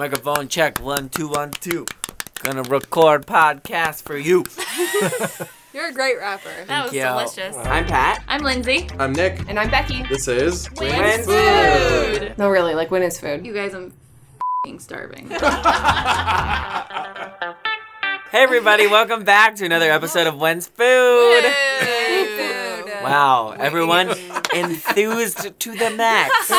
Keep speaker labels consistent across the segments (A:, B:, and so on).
A: Microphone check. One, two, one, two. Gonna record podcast for you.
B: You're a great rapper.
C: That was
A: you.
C: delicious.
A: I'm Pat.
C: I'm Lindsay.
D: I'm Nick.
B: And I'm Becky.
D: This is
C: When's
A: food?
B: No, really, like when is food?
C: You guys, I'm fing starving.
A: Hey everybody, welcome back to another episode of When's Food. Wow, everyone enthused to the max.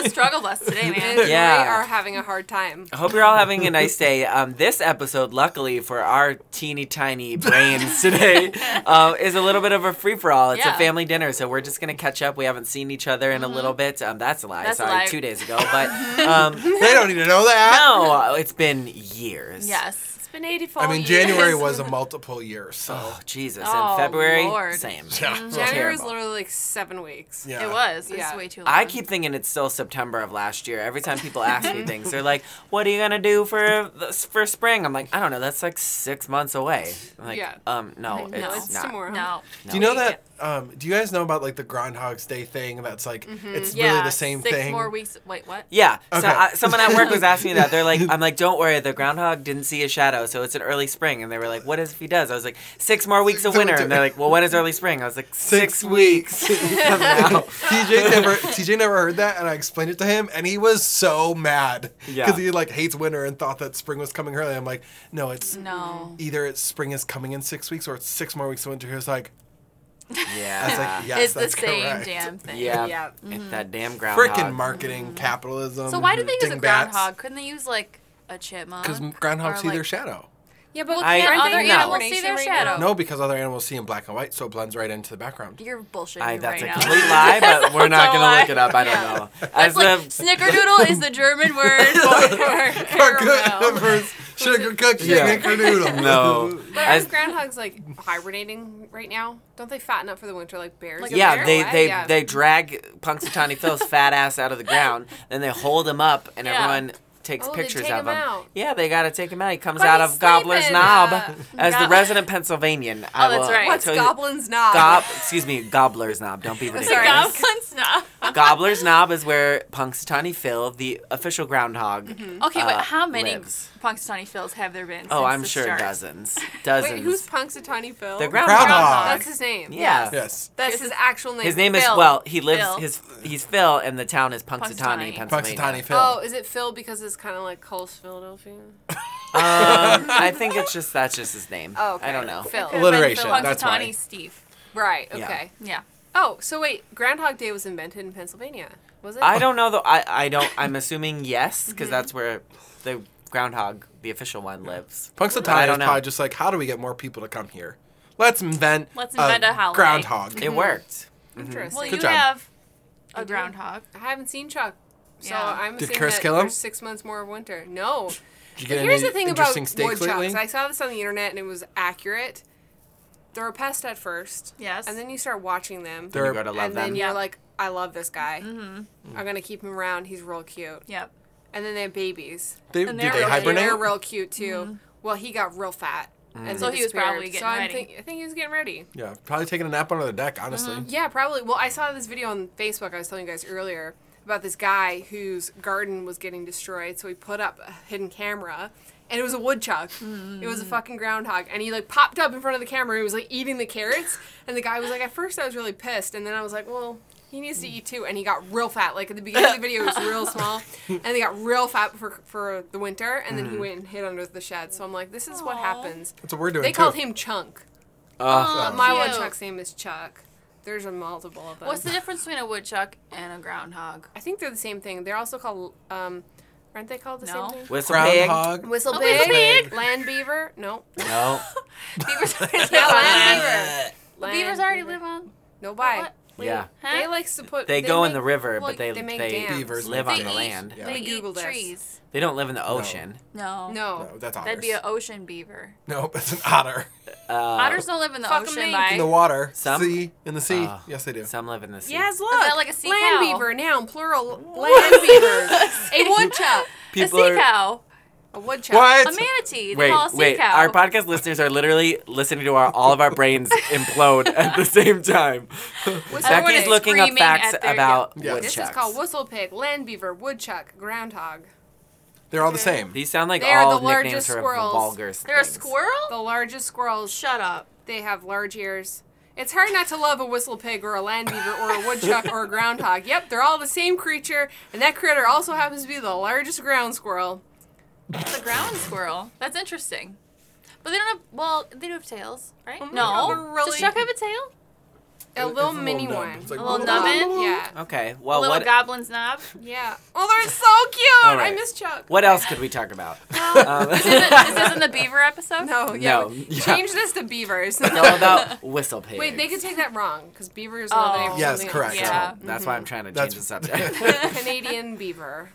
C: It's a struggle bus today, man.
A: Yeah.
B: we are having a hard time.
A: I hope you're all having a nice day. Um, this episode, luckily for our teeny tiny brains today, uh, is a little bit of a free for all. It's a family dinner, so we're just gonna catch up. We haven't seen each other in a little bit. Um, that's a lie.
C: Mm-hmm. That's a lie.
A: two days ago. But um,
D: They don't need to know that.
A: no, it's been years.
C: Yes.
B: It's been 84
D: I mean,
B: years.
D: January was a multiple year, so
A: Oh Jesus!
C: Oh,
A: in February,
C: Lord.
A: same.
D: yeah.
B: January
A: was
B: literally like seven weeks.
D: Yeah.
C: It was. It's
B: Yeah.
C: way too long.
A: I keep thinking it's still September of last year. Every time people ask me things, they're like, "What are you gonna do for the- for spring?" I'm like, "I don't know. That's like six months away." I'm like,
B: Yeah.
A: um, no,
C: No,
A: it's,
B: it's
A: not.
B: tomorrow.
C: No.
D: Do you know that? Um, do you guys know about like the Groundhog's Day thing? That's like it's
C: Yeah.
D: really the same
C: six
D: thing.
C: more weeks. Wait, what?
A: Yeah. So I, someone at work was asking me that. They're like, I'm like, don't worry, the groundhog didn't see a shadow, so it's an early spring. And they were like, what if he does? I was like, six more weeks of winter. And they're like, well, when is early spring? I was like,
D: Six
A: six weeks. from.
D: TJ never TJ never heard that, and I explained it to him, and he was so mad
A: Yeah.
D: because he like hates winter and thought that spring was coming early. I'm like, no, it's
C: No.
D: either it's spring is coming in six weeks or it's six more weeks of winter. He was like,
A: Yeah.
D: I was like, yes,
C: it's the
D: that's
C: same
D: correct.
C: damn thing.
A: Yeah.
B: Yeah.
A: It's that mm-hmm. damn groundhog.
D: Freaking mm-hmm. marketing capitalism.
C: So why do they use a
D: dingbats.
C: groundhog? Couldn't they use like a chipmunk?
D: Because groundhogs
C: Or,
D: see their shadow.
B: Yeah, but
C: Well,
A: I-
C: can't
A: I
C: other
A: think no.
C: animals see their shadow?
D: No, because other animals see in black and white, so it blends right into the background.
C: You're bullshitting
A: I,
C: me
A: that's
C: right
A: a
C: now.
A: complete lie, but we're not gonna
C: lie.
A: look it up. I don't
C: Yeah.
A: know. As
C: like
A: the
C: snickerdoodle is the German word for caramel.
D: Sugar cookie,
A: Yeah.
D: snickerdoodle.
A: no,
B: But
A: as
B: aren't groundhogs like hibernating right now? Don't they fatten up for the winter like bears?
C: Like
A: yeah,
C: bear?
A: they they
B: Yeah.
A: they drag Punxsutawney Phil's fat ass out of the ground, then they hold him up, and
C: Yeah.
A: everyone takes
B: Oh,
A: pictures
B: take
A: of
B: him
A: him.
B: out.
A: Yeah, they gotta take him out. He comes
B: But
A: out of Gobbler's
B: sleeping.
A: Knob
B: Uh,
A: as the resident Pennsylvanian. I
C: Oh, that's right.
B: What's
A: tell you-
B: Goblin's Knob?
A: Gob, excuse me, Gobbler's Knob. Don't be
C: The
A: ridiculous.
C: goblin's knob.
A: Gobbler's Knob is where Punxsutawney Phil, the official groundhog.
C: Okay, but
A: uh,
C: how many
A: lives.
C: Punxsutawney Phils have there been?
A: Oh,
C: since
A: I'm
C: the
A: sure
C: start?
A: dozens, dozens.
B: Wait, who's Punxsutawney Phil?
A: the groundhog?
D: Groundhog.
B: That's his name.
A: Yeah.
D: Yes.
B: That's his actual name.
A: His name is well. He lives
C: Phil.
A: his he's Phil, and the town is Punxsutawney,
C: Punxsutawney.
A: Pennsylvania.
D: Punxsutawney Phil.
B: Oh, is it Phil because it's kind of like Cole's Philadelphia?
A: Um, I think it's just that's just his name.
B: Oh, okay.
A: I don't know.
B: Phil.
D: Alliteration,
C: Phil
D: that's why.
C: Punxsutawney Steve.
B: Right.
A: Yeah.
B: Okay.
C: Yeah.
B: Oh, so wait, Groundhog Day was invented in Pennsylvania, was it?
A: I don't know though. I I don't. I'm assuming yes, because
B: Mm-hmm.
A: that's where the groundhog, the official one, lives. I
D: Punxsutawney
A: don't
D: is
A: know.
D: probably just like, how do we get more people to come here? Let's invent.
C: Let's invent a holiday.
D: groundhog.
A: It worked.
B: Interesting.
C: Well,
D: Good
C: you
D: job.
C: have a groundhog.
B: I haven't seen Chuck, so
C: Yeah.
B: I'm
D: Did
B: assuming
D: Chris
B: that
D: kill him?
B: there's six months more of winter. No.
D: Did you
B: But
D: get
B: here's
D: any
B: the thing about
D: interesting steaks
B: woodchucks.
D: lately?
B: I saw this on the internet and it was accurate. They're a pest at first,
C: Yes.
B: and then you start watching them,
D: They're-
A: You gotta love
B: and then
A: them.
B: you're
C: Yeah.
B: like, I love this guy. Mm-hmm. I'm gonna keep him around. He's real cute.
C: Yep.
B: And then they have babies.
D: They,
C: And
D: do
C: they're
D: they
C: really-
D: hibernate?
B: They're real cute too. Mm-hmm. Well, he got real fat. Mm. And
C: Mm. So he was
B: disappeared.
C: probably
B: so
C: getting
B: I'm
C: ready.
B: Think, I think he was getting ready.
D: Yeah, probably taking a nap under the deck, honestly. Mm-hmm.
B: Yeah, probably. Well, I saw this video on Facebook. I was telling you guys earlier about this guy whose garden was getting destroyed. So he put up a hidden camera, and it was a woodchuck. It was a mm-hmm. fucking groundhog, and he like popped up in front of the camera. He was like eating the carrots, and the guy was like, at first I was really pissed, and then I was like, well. He needs to eat too, and he got real fat. Like at the beginning of the video, he was real small, and he got real fat for for the winter, and then he went and hid under the shed. So I'm like, this is what
C: Aw.
B: happens.
D: That's what we're doing
B: They
D: too.
B: called him Chunk.
A: Oh,
B: But my
C: cute.
B: woodchuck's name is Chuck. There's a multiple of them.
C: What's the difference between a woodchuck and a groundhog?
B: I think they're the same thing. They're also called, um, aren't they called the
C: No.
B: same thing?
A: whistle pig.
D: Groundhog.
B: Whistle
C: A
B: pig,
C: whistle pig.
B: land beaver. No,
A: No.
C: Beavers already live
B: yeah,
C: on
B: land
C: land.
B: beaver. Land
C: Beavers already
B: beaver.
C: live on.
B: No, bye.
C: What?
A: Yeah.
C: Huh?
B: They like to put.
A: They go in the river,
B: well,
A: but they
B: they
A: they.
D: Beavers
A: live
D: live
A: on
C: They
A: the
C: eat,
A: land.
D: Yeah.
C: They
B: I
C: eat
B: Googled this.
C: trees.
A: They don't live in the ocean.
C: No.
B: No.
D: No, that's otters.
C: That'd be an ocean beaver.
D: No, it's an otter.
A: Uh,
C: Otters don't live in the
B: Fuck 'em
C: ocean,
B: me.
C: bye.
D: In the water.
A: Some-
D: Sea. In the sea.
A: Oh.
D: yes, they do.
A: Some live in the sea.
B: Yes, look.
C: that like a sea
B: land
C: cow?
B: beaver, noun, plural. Land beavers. a woodchuck.
C: a sea
A: are-
C: cow.
B: A woodchuck.
D: What?
C: A manatee. They
A: Wait,
C: call a sea
A: wait.
C: cow.
A: Our podcast listeners are literally listening to our all of our brains implode at the same time.
B: Everyone
A: Becky's
B: is
A: looking up
C: screaming
A: facts
C: at their-
A: about
D: Yeah.
A: woodchucks.
B: This is called whistle pig, land beaver, woodchuck, groundhog.
D: They're all the same.
A: These sound like
B: They are
A: all
B: the largest
A: nicknames for
B: squirrels.
A: vulgar.
C: They're a squirrel?
B: The largest squirrels.
C: Shut up.
B: They have large ears. It's hard not to love a whistle pig or a land beaver or a woodchuck or a groundhog. Yep, they're all the same creature, and that critter also happens to be the largest ground squirrel.
C: It's a ground squirrel. That's interesting. But they don't have. Well, they do have tails, right?
B: Oh,
C: no.
B: they're really-
C: Does Chuck have a tail?
B: A
D: It's
B: little
D: a
B: mini
D: nub.
B: one.
D: Like
C: A little
D: blah, blah,
C: nubbin?
D: blah, blah.
B: Yeah.
A: Okay.
C: A
A: Well,
C: little
A: what
C: goblin's knob.
B: Yeah. Oh, they're so cute.
A: All
B: I miss Chuck.
A: what else could we talk about?
C: Um, this isn't, this isn't the beaver episode?
B: No, yeah.
A: No, yeah.
B: Change this to beavers.
A: It's all about whistle pigs.
B: Wait, they could take that wrong because beavers love
C: Oh.
B: it.
D: Yes, correct.
C: Yeah.
A: That's why I'm trying to
D: That's-
A: change the subject.
B: Canadian beaver.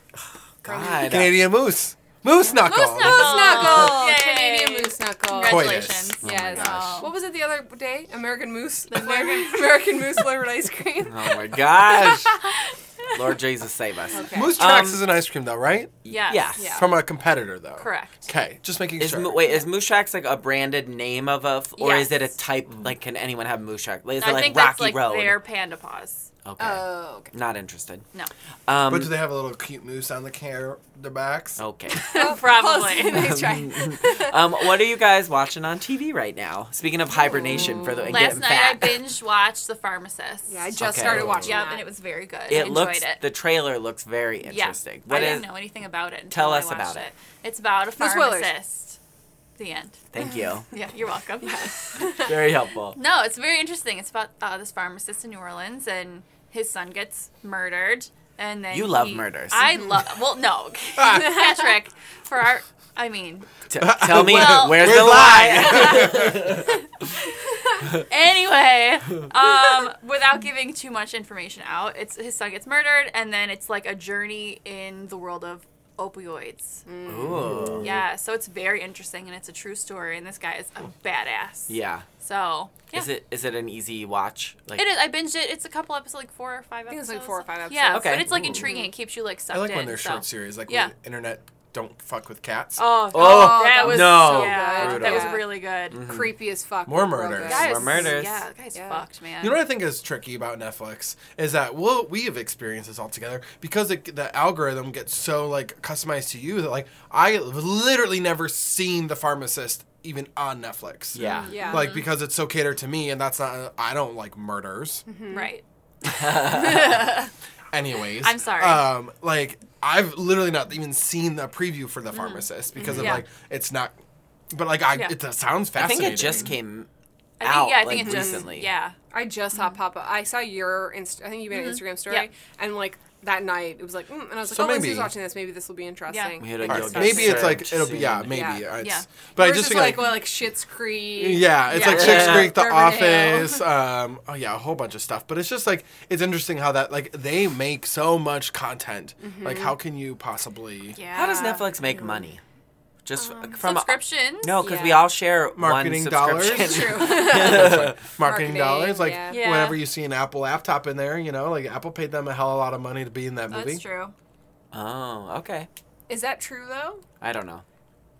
A: God.
D: Canadian moose. Moose knuckle.
C: Moose knuckle.
B: Moose knuckle.
C: Yay.
B: Canadian moose knuckle.
C: Congratulations.
D: Coitus.
A: Oh my
B: Yes.
A: gosh.
B: What was it the other day? American moose. American American moose flavored ice cream.
A: Oh my gosh. Lord Jesus save us.
B: Okay.
D: Moose tracks
A: Um,
D: is an ice cream though, right?
C: Yes.
A: Yes.
B: Yeah.
D: From a competitor though.
C: Correct.
D: Okay, just making
A: Is
D: sure.
A: Mo- wait, is Moose Tracks like a branded name of a, f- or is it a type? Like, can anyone have Moose Shack? Is it
C: I
A: like
C: think
A: Rocky
C: that's like
A: Road?
C: their panda paws.
A: Okay,
B: Oh, okay.
A: not interested.
C: No.
A: Um,
D: but do they have a little cute moose on the care their backs?
A: okay.
C: Probably.
B: Close. nice try.
A: um, what are you guys watching on TV right now? Speaking of hibernation for the and
C: Last
A: getting
C: night
A: fat,
C: I binge watched The Pharmacist.
B: Yeah, I just
A: Okay.
B: started watching
C: Yep,
B: that.
C: and it was very good. I
A: it
C: enjoyed
A: looks
C: it.
A: the trailer looks very interesting.
C: Yeah.
A: What
C: I
A: is?
C: didn't know anything about it. Until
A: Tell
C: I
A: us
C: watched
A: about
C: it.
A: it.
C: It's about a
B: No spoilers.
C: pharmacist. The end.
A: Thank you.
C: Yeah, you're welcome.
A: Very helpful.
C: No, it's very interesting. It's about uh, this pharmacist in New Orleans, and his son gets murdered, and then
A: You love
C: he-
A: murders.
C: I love. Well, no, Patrick. For our, I mean,
A: T- tell me
C: Well-
A: where's,
D: Where's
A: the
D: the
A: lie?
C: anyway, um, without giving too much information out, it's his son gets murdered, and then it's like a journey in the world of opioids.
A: Ooh.
C: Yeah, so it's very interesting, and it's a true story, and this guy is a badass.
A: Yeah.
C: So yeah.
A: Is it is it an easy watch? Like
C: It is. I binged it. It's a couple episodes, like four or five
B: I think it's
C: episodes.
B: like four or five episodes.
C: Yeah,
B: episodes.
A: Okay.
C: but it's like intriguing. It keeps you like sucked
D: I like
C: in.
D: when they're
C: so.
D: short series, like
C: Yeah.
D: when the internet don't fuck with cats.
C: Oh,
A: Oh,
C: that was
A: no.
C: yeah,
A: Brutal.
C: that was really good.
B: Creepy as fuck.
D: More murders.
C: Guys,
A: More murders.
C: Yeah, that guy's
B: Yeah.
C: fucked, man.
D: You know what I think is tricky about Netflix is that we'll, we have experienced this all together because it, the algorithm gets so like customized to you that like I have literally never seen The Pharmacist even on Netflix.
A: Yeah.
B: Yeah.
D: Like because it's so catered to me and that's not I don't like murders.
C: right?
D: Anyways,
C: I'm sorry.
D: Um, like I've literally not even seen the preview for The mm-hmm. Pharmacist because mm-hmm. of
C: Mm-hmm. Yeah.
D: like it's not. But like I,
C: Yeah.
D: it sounds fascinating.
A: I think
D: fascinating.
A: it just came
C: I think,
A: out
C: yeah, I
A: like
C: think it just
A: recently.
C: yeah.
B: I just saw mm-hmm. pop up. I saw your Inst- I think you made an Instagram story,
C: Yep.
B: and like that night, it was like, mm, and I was like,
D: So
B: oh, Lindsay's
D: maybe-
B: watching this. Maybe this will be interesting.
A: We had a
B: And
D: Alright,
A: You'll
B: stuff.
A: get
D: maybe it's like it'll be yeah maybe
B: Yeah.
D: it's,
C: Yeah.
D: but I just feel
B: like,
D: like
B: well, like Schitt's Creek.
D: Yeah, it's like
B: Yeah.
D: Schitt's Creek, The
B: Riverdale.
D: Office, um, oh yeah, a whole bunch of stuff. But it's just like it's interesting how that like they make so much content. Like, how can you possibly?
C: Yeah.
A: How does Netflix make money? Just from
C: subscriptions?
A: no, because we all share
D: Marketing
A: one
D: dollars?
A: subscription.
B: True.
D: Marketing,
B: Marketing,
D: dollars, like
B: yeah.
C: Yeah.
D: whenever you see an Apple laptop in there, you know, like Apple paid them a hell of a lot of money to be in that movie.
C: That's true.
A: oh, okay.
B: Is that true though?
A: I don't know.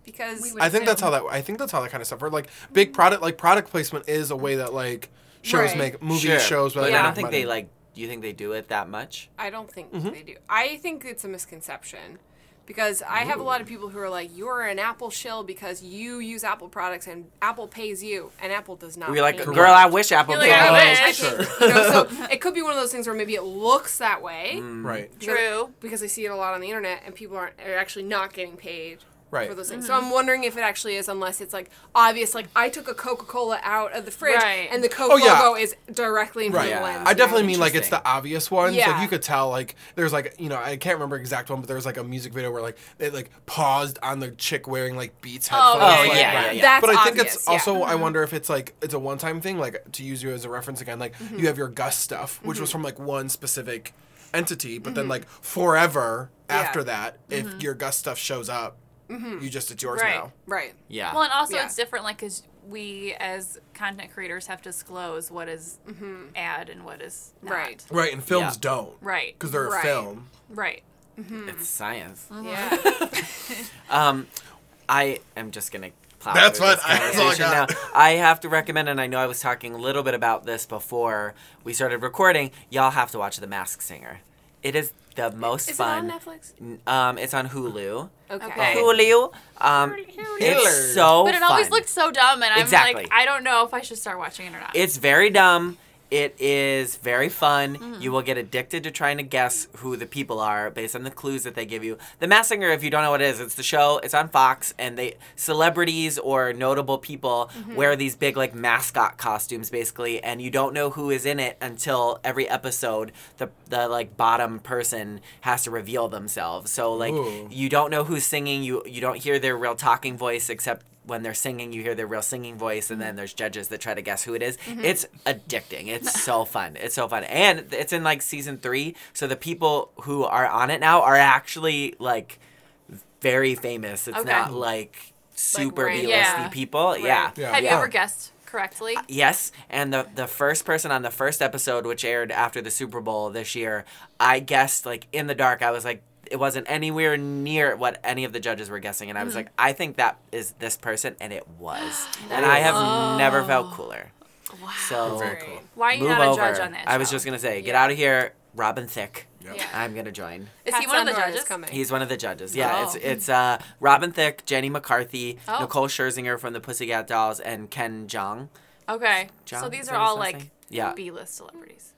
B: Because
C: We
D: I think that's how that. I think that's how that kind of stuff. Or like big product, like product placement is a way that like shows
B: Right.
D: make movie
A: Sure,
D: shows,
A: but
D: whether
A: I don't think
D: money.
A: they like. Do you think they do it that much?
B: I don't think
D: Mm-hmm.
B: they do. I think it's a misconception. Because I have a lot of people who are like, you're an Apple shill because you use Apple products and Apple pays you, and Apple does not.
A: We're like,
B: pay
A: girl,
B: you.
A: I wish Apple
C: You're
A: paid
C: like, I
A: me.
C: wish.
B: I
D: Sure.
B: think, you know, so it could be one of those things where maybe it looks that way mm.
D: right,
C: True.
B: because I see it a lot on the internet, and people aren't are actually not getting paid
D: right.
B: for those things.
C: Mm-hmm.
B: So I'm wondering if it actually is, unless it's like obvious. Like I took a Coca Cola out of the fridge,
C: Right.
B: and the Coke
D: Oh, yeah.
B: logo is directly in front
D: Right.
B: of the
A: Yeah.
B: lens.
D: I definitely
B: you
D: mean like it's the obvious ones.
B: Yeah.
D: Like you could tell like there's like you know I can't remember exact one, but there was like a music video where like they like paused on the chick wearing like Beats
C: Oh,
D: headphones.
C: yeah,
D: like,
C: yeah,
A: yeah,
D: right.
A: yeah.
B: That's
D: But I think
B: obvious,
D: it's
B: yeah.
D: also I wonder if it's like it's a one time thing. Like to use you as a reference again, like
B: Mm-hmm.
D: you have your Gus stuff, which was from like one specific entity, but
B: Mm-hmm.
D: then like forever
B: Yeah.
D: after that, if your Gus stuff shows up, you just it's yours
C: Right.
D: now.
B: right.
A: Yeah.
C: Well, and also
B: Yeah.
C: it's different, like, because we as content creators have to disclose what is ad and what is not.
B: Mm-hmm. Right.
D: Right, and films
A: Yeah.
D: don't
C: Right.
D: because they're
B: Right.
D: a film.
C: Right.
A: it's science.
B: Yeah.
A: Um, I am just gonna. Plow
D: That's
A: through
D: fine.
A: this
D: That's all I got.
A: now. I have to recommend, and I know I was talking a little bit about this before we started recording. Y'all have to watch The Masked Singer. It is the most
B: Is
A: fun.
B: it on Netflix?
A: Um, it's on Hulu.
B: Okay.
C: Okay.
A: Hulu. Um, it's so
C: But it always
A: fun.
C: looked so dumb, and I'm
A: Exactly.
C: like, I don't know if I should start watching it or not.
A: It's very dumb. It is very fun.
C: Mm-hmm.
A: You will get addicted to trying to guess who the people are based on the clues that they give you. The Masked Singer, if you don't know what it is, it's the show. It's on Fox, and they celebrities or notable people
C: Mm-hmm.
A: wear these big like mascot costumes, basically, and you don't know who is in it until every episode. The the like bottom person has to reveal themselves. So like
D: Ooh.
A: you don't know who's singing. You you don't hear their real talking voice except when they're singing, you hear their real singing voice, and then mm-hmm. there's judges that try to guess who it is. Mm-hmm. It's addicting. It's so fun. It's so fun, and it's in like season three. So the people who are on it now are actually like very famous. It's
C: Okay.
A: not like super
B: random.
A: B listy
C: Yeah.
A: people. Yeah.
D: Yeah.
C: Have you ever guessed correctly?
A: Uh, yes, and the the first person on the first episode, which aired after the Super Bowl this year, I guessed like in the dark. I was like, it wasn't anywhere near what any of the judges were guessing, and I was
C: Mm-hmm.
A: like, I think that is this person, and it was, and I have never felt cooler.
C: Wow.
A: So
D: Very cool.
C: Why are you
A: move
C: not a
A: over.
C: judge on this
A: I was just gonna say, get out of here, Robin Thicke.
D: Yep.
C: Yeah.
A: I'm gonna join.
C: Is
B: Pat
C: he one of the judges?
B: coming.
A: He's one of the judges. Yeah, it's
C: Oh.
A: it's uh, Robin Thicke, Jenny McCarthy,
C: Oh.
A: Nicole Scherzinger from the Pussycat Dolls, and Ken Jeong.
C: Okay.
A: John,
C: so these are all
A: last
C: like?
A: Yeah.
C: B-list celebrities.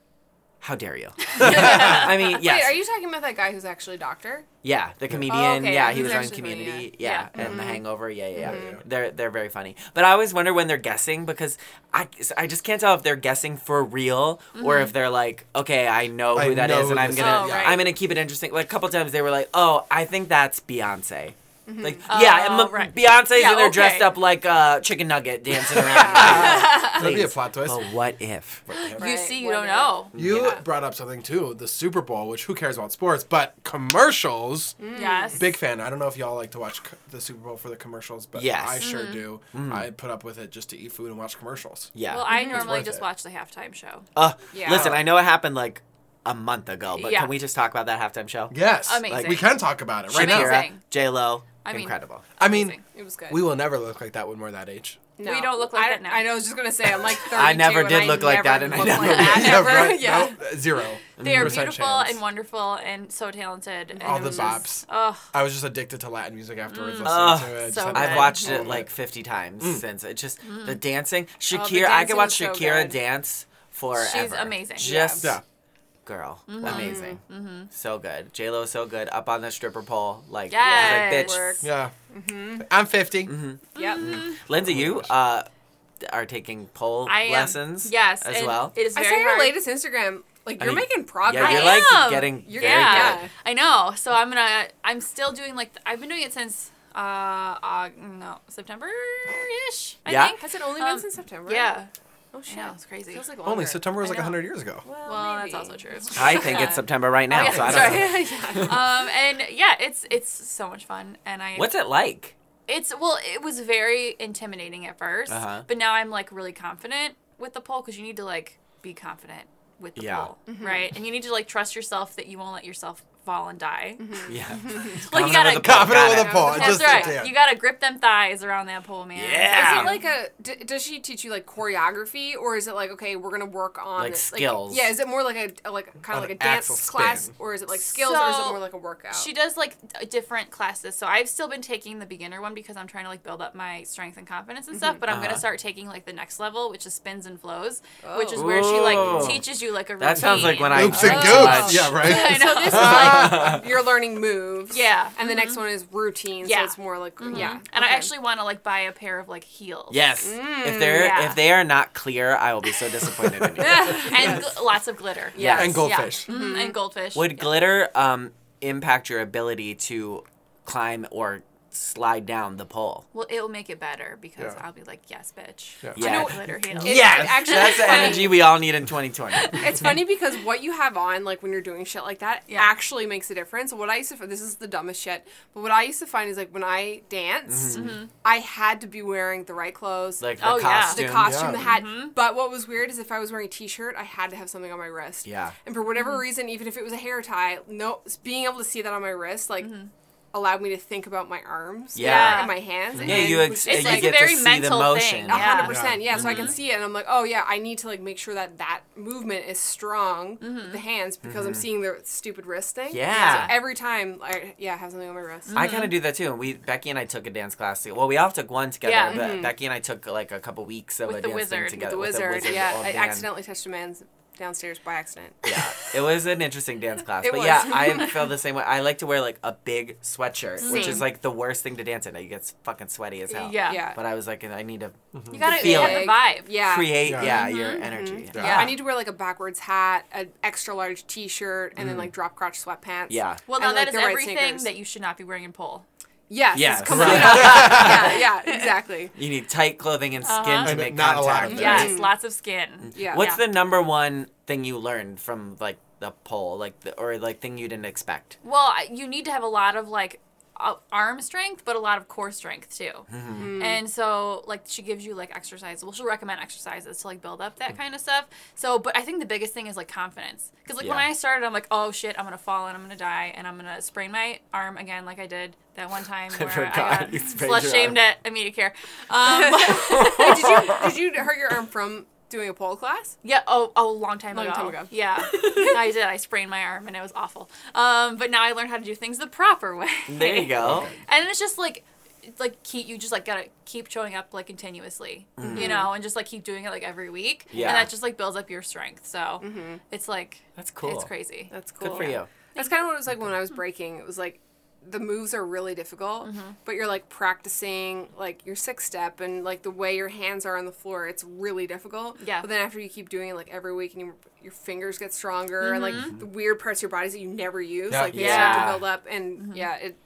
A: How dare you? I mean, yes.
B: Wait, are you talking about that guy who's actually a doctor?
A: Yeah, the comedian.
B: Oh, okay,
A: Yeah,
B: yeah,
A: he
B: he's
A: was on
B: actually funny,
A: Community.
C: yeah.
A: Yeah, and The mm-hmm. Hangover. Yeah, yeah, yeah.
D: Mhm.
A: They're they're very funny. But I always wonder when they're guessing because I, I just can't tell if they're guessing for real or mm-hmm. if they're like, okay, I know who
D: I
A: that
D: know
A: is, and I'm gonna.
C: Oh, right.
A: I'm gonna keep it interesting. Like a couple times they were like, oh, I think that's Beyonce. Mm-hmm. Like
C: Oh,
A: yeah, M-
C: right.
A: Beyonce's
C: Yeah,
A: in there dressed up like a chicken nugget dancing around.
D: That'd be a plot twist.
A: But what if?
C: You see, you
B: what
C: don't
B: if?
C: know.
D: You
A: Yeah.
D: brought up something too, the Super Bowl, which who cares about sports, but commercials.
C: Yes.
D: Big fan. I don't know if y'all like to watch the Super Bowl for the commercials, but
A: Yes.
D: I sure
C: Mm-hmm.
D: do. I put up with it just to eat food and watch commercials.
A: Yeah.
C: Well, I normally just
D: it.
C: watch the halftime show.
A: uh,
B: Yeah.
A: Listen, I know it happened like a month ago, but
C: Yeah.
A: can we just talk about that halftime show?
D: Yes,
C: Amazing.
D: we can talk about it right
C: Amazing.
D: now.
A: J Lo,
C: I mean,
A: incredible.
D: I mean,
C: Amazing.
B: It was good.
D: we will never look like that when we're that age.
B: No.
C: We don't look like
B: I,
C: that now.
B: I know. I was just gonna say I'm like 32
A: I never
B: and
A: did
B: I
A: look like that,
B: never
A: and I
B: looked
A: never
B: like
A: will.
B: that
D: Yeah,
B: ever.
D: right?
B: Yeah.
D: No, zero.
C: They are beautiful
D: chance.
C: and wonderful and so talented. And
D: All the bops.
C: just- Oh,
D: I was just addicted to Latin music afterwards. listening
A: Ugh.
D: to it.
C: So
A: I've watched it like 50 times
D: Mm.
A: since. It just the dancing.
B: Oh, the
A: Shakira, I
B: dancing
A: could watch
B: so
A: Shakira
B: good.
A: dance forever.
C: She's amazing.
A: Just
D: Yeah.
A: Girl,
C: Mm-hmm.
A: amazing, so good. J Lo so good up on the stripper pole, like,
C: Yes.
A: like bitch.
B: Work.
D: Yeah.
B: Mm-hmm.
D: I'm 50.
B: Yep.
A: Lindsay, you uh are taking pole
C: I am.
A: lessons,
C: Yes,
A: as well.
C: It is very I
B: saw your
C: hard.
B: latest Instagram. Like you're
A: mean,
B: making progress.
A: Yeah, you're
C: I
A: like
C: am.
A: getting
B: You're
A: very
C: yeah,
A: good.
C: I know. So I'm gonna. I'm still doing like. I've been doing it since. Uh, uh no, September ish. I
A: Yeah?
C: think.
B: Has it only
C: Um,
B: been since September?
C: Yeah.
B: Oh shit.
C: know, it's crazy.
B: Feels like
D: Only
B: longer.
D: September was
C: I
D: like
C: know.
D: 100 years ago.
B: Well,
C: Well,
B: maybe.
C: that's also true.
A: I think it's September right now,
C: Oh, yeah,
A: so I don't know.
C: right. um, and yeah, it's it's so much fun, and I.
A: What's it like?
C: It's well, it was very intimidating at 1st
A: Uh-huh.
C: but now I'm like really confident with the pole because you need to like be confident with the
A: Yeah.
C: pole, right? And you need to like trust yourself that you won't let yourself fall and die.
A: Yeah,
C: Like you gotta.
A: with the.
D: Confident with
A: it.
D: the pole.
B: That's
D: Just,
C: right.
D: yeah.
C: You gotta grip them thighs around that pole, man.
A: Yeah.
B: Is it like a? D- does she teach you like choreography, or is it like okay, we're gonna work on
A: Like skills.
B: yeah, is it more like a, a like kind of like a dance class,
D: spin.
B: or is it like skills, or is it more like a workout?
C: She does like different classes. So I've still been taking the beginner one because I'm trying to like build up my strength and confidence and stuff. But I'm
A: Uh-huh.
C: gonna start taking like the next level, which is spins and flows, which is where she like teaches you like a routine.
A: That sounds like when I
D: Oops and
A: drink
B: Oh.
A: too
D: goops.
A: much.
D: Yeah, right.
C: I know.
B: so this is like you're learning moves.
C: Yeah.
B: And the next one is routine. So
C: Yeah.
B: it's more like yeah.
C: And I actually want to like buy a pair of like heels.
A: Yes,
B: Mm,
A: if they're
C: yeah.
A: if they are not clear, I will be so disappointed in you.
C: and gl- lots of glitter.
A: Yes.
D: And goldfish.
C: Yeah. Mhm, And goldfish.
A: Would
C: yeah.
A: glitter um, impact your ability to climb or slide down the pole?
C: Well, it will make it better because
D: Yeah.
C: I'll be like, yes, bitch.
D: Yeah.
A: Yeah.
C: I know glitter heels.
B: It-
A: yes,
B: it actually-
A: that's the energy we all need in 2020.
B: It's funny because what you have on, like when you're doing shit like that,
C: Yeah.
B: actually makes a difference. What I used to, this is the dumbest shit, but what I used to find is like when I danced, mm-hmm. Mm-hmm. I had to be wearing the right clothes,
A: Mm-hmm. Like the
C: Oh, yeah.
A: costume.
B: the costume,
D: Yeah.
B: the hat. Mm-hmm. But what was weird is if I was wearing a t-shirt, I had to have something on my wrist.
A: Yeah.
B: And for whatever reason, even if it was a hair tie, no, being able to see that on my wrist, like. Allowed me to think about my arms
A: Yeah.
B: and my hands.
A: Yeah,
B: and
A: you ex-
B: just
C: It's
A: you
C: like
A: get
C: a very
A: to see the
C: mental
A: motion.
C: thing. Yeah.
B: hundred percent, yeah. So I
A: Mm-hmm.
B: can see it, and I'm like, oh yeah, I need to like make sure that that movement is strong with the hands because I'm seeing the stupid wrist thing.
A: Mm-hmm. Yeah.
B: So every time, I yeah, I have something on my wrist.
A: I kind of do that too. And we Becky and I took a dance class. Together. Well, we all took one together,
C: Yeah.
A: but Becky and I took like a couple weeks of
C: With
A: a
C: the
A: dance
C: wizard.
A: thing
C: With
A: together
B: the
A: with
B: wizard, yeah. I
A: man.
B: accidentally touched a man's downstairs by accident.
A: Yeah, it was an interesting dance class.
B: It
A: but
B: was.
A: yeah, I feel the same way. I like to wear like a big sweatshirt, which is like the worst thing to dance in. You get fucking sweaty as hell.
C: Yeah.
B: Yeah.
A: But I was like, I need to
C: You mm-hmm, gotta
A: feel
C: have
A: it.
C: the vibe.
B: Yeah.
A: create,
D: Yeah.
A: yeah, your mm-hmm. energy.
D: Yeah.
B: Yeah. I need to wear like a backwards hat, an extra large T-shirt, and then like drop crotch sweatpants.
A: Yeah.
C: Well,
B: And,
C: now
B: like,
C: that is
B: the right
C: everything that you should not be wearing in pole.
B: Yes.
A: Yes.
B: It's completely yeah, yeah, exactly.
A: You need tight clothing and skin
C: Uh-huh.
A: to make
D: not a lot
A: contact.
D: of
C: Yes,
B: Mm.
C: lots of skin.
B: Yeah.
A: What's
C: Yeah.
A: the number one thing you learned from like the poll, like the, or like thing you didn't expect?
C: Well, you need to have a lot of like arm strength, but a lot of core strength too.
A: Mm-hmm.
C: And so, like, she gives you like exercises. Well, she'll recommend exercises to like build up that kind of stuff. So, but I think the biggest thing is like confidence. Because like when I started, I'm like, oh shit, I'm gonna fall and I'm gonna die and I'm gonna sprain my arm again, like I did that one time where I,
A: forgot
C: got
A: you sprained
C: slut
A: your
C: shamed
A: arm.
C: at immediate care. Um,
B: did you did you hurt your arm from doing a pole class?
C: Yeah, oh, oh, a long time
B: Long
C: ago.
B: time ago.
C: Yeah, I did. I sprained my arm and it was awful. Um, but now I learned how to do things the proper way.
A: There you go.
C: And it's just like, like keep you just like gotta keep showing up like continuously, you know, and just like keep doing it like every week.
A: Yeah.
C: And that just like builds up your strength. So it's like
A: That's cool.
C: It's crazy.
B: That's cool.
A: Good for you.
B: That's kind of what it was like when I was breaking. It was like the moves are really difficult, mm-hmm. but you're like practicing like your six step and like the way your hands are on the floor. It's really difficult.
C: Yeah.
B: But then after you keep doing it like every week and your your fingers get stronger and like mm-hmm. the weird parts of your bodies that you never use,
D: Yeah.
B: like they start
A: Yeah.
B: to build up and mm-hmm. yeah, it. it